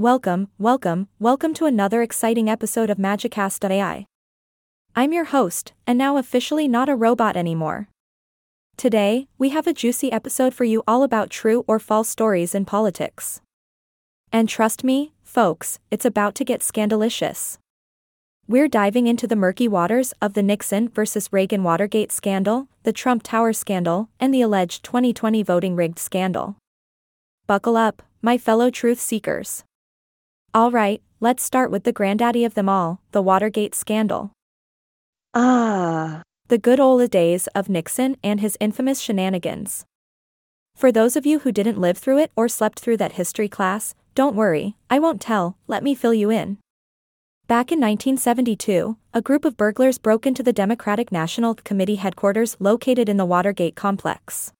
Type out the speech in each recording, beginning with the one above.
Welcome, welcome, welcome to another exciting episode of Magicast.ai. I'm your host, and now officially not a robot anymore. Today, we have a juicy episode for you all about true or false stories in politics. And trust me, folks, it's about to get scandalicious. We're diving into the murky waters of the Nixon versus Reagan Watergate scandal, the Trump Tower scandal, and the alleged 2020 voting rigged scandal. Buckle up, my fellow truth seekers. Alright, let's start with the granddaddy of them all, the Watergate scandal. Ah, The good old days of Nixon and his infamous shenanigans. For those of you who didn't live through it or slept through that history class, don't worry, I won't tell, let me fill you in. Back in 1972, a group of burglars broke into the Democratic National Committee headquarters located in the Watergate complex.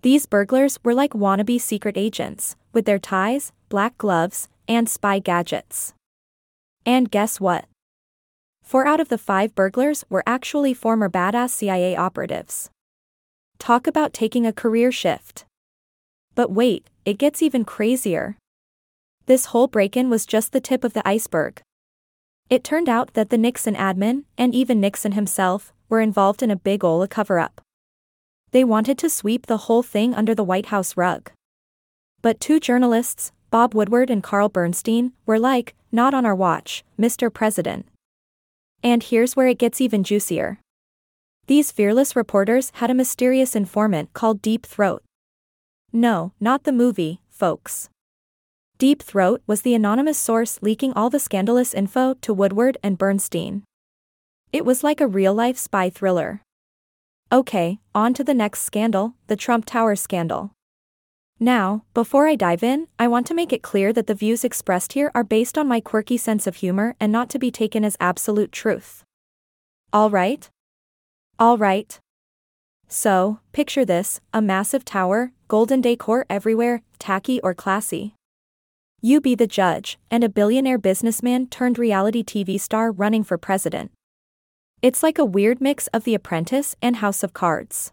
These burglars were like wannabe secret agents, with their ties, black gloves, and spy gadgets. And guess what? Four out of the five burglars were actually former badass CIA operatives. Talk about taking a career shift. But wait, it gets even crazier. This whole break in was just the tip of the iceberg. It turned out that the Nixon admin, and even Nixon himself, were involved in a big ol' cover up. They wanted to sweep the whole thing under the White House rug. But two journalists, Bob Woodward and Carl Bernstein, were like, not on our watch, Mr. President. And here's where it gets even juicier. These fearless reporters had a mysterious informant called Deep Throat. No, not the movie, folks. Deep Throat was the anonymous source leaking all the scandalous info to Woodward and Bernstein. It was like a real life spy thriller. Okay, on to the next scandal the Trump Tower scandal. Now, before I dive in, I want to make it clear that the views expressed here are based on my quirky sense of humor and not to be taken as absolute truth. Alright? Alright. So, picture this a massive tower, golden decor everywhere, tacky or classy. You be the judge, and a billionaire businessman turned reality TV star running for president. It's like a weird mix of The Apprentice and House of Cards.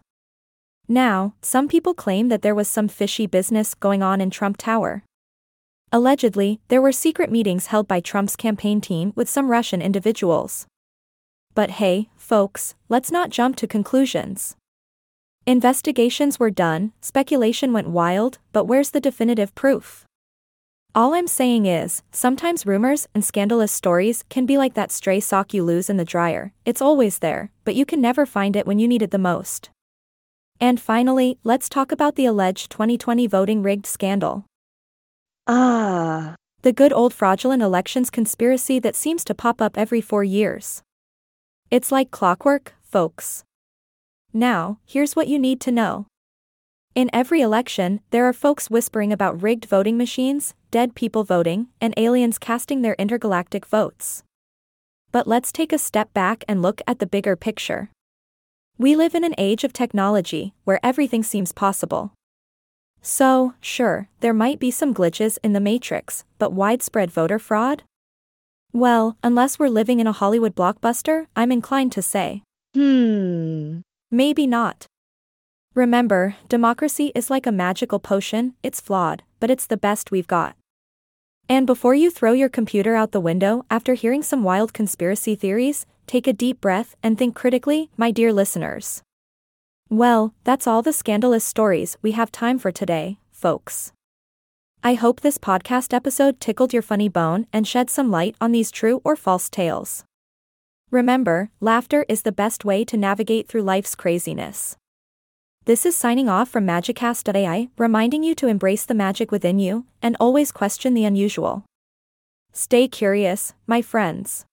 Now, some people claim that there was some fishy business going on in Trump Tower. Allegedly, there were secret meetings held by Trump's campaign team with some Russian individuals. But hey, folks, let's not jump to conclusions. Investigations were done, speculation went wild, but where's the definitive proof? All I'm saying is, sometimes rumors and scandalous stories can be like that stray sock you lose in the dryer, it's always there, but you can never find it when you need it the most. And finally, let's talk about the alleged 2020 voting rigged scandal. ah, The good old fraudulent elections conspiracy that seems to pop up every four years. It's like clockwork, folks. Now, here's what you need to know. In every election, there are folks whispering about rigged voting machines, dead people voting, and aliens casting their intergalactic votes. But let's take a step back and look at the bigger picture. We live in an age of technology where everything seems possible. So, sure, there might be some glitches in the matrix, but widespread voter fraud? Well, unless we're living in a Hollywood blockbuster, I'm inclined to say, hmm, maybe not. Remember, democracy is like a magical potion, it's flawed, but it's the best we've got. And before you throw your computer out the window after hearing some wild conspiracy theories, take a deep breath and think critically, my dear listeners. Well, that's all the scandalous stories we have time for today, folks. I hope this podcast episode tickled your funny bone and shed some light on these true or false tales. Remember, laughter is the best way to navigate through life's craziness. This is signing off from Magicast.ai, reminding you to embrace the magic within you and always question the unusual. Stay curious, my friends.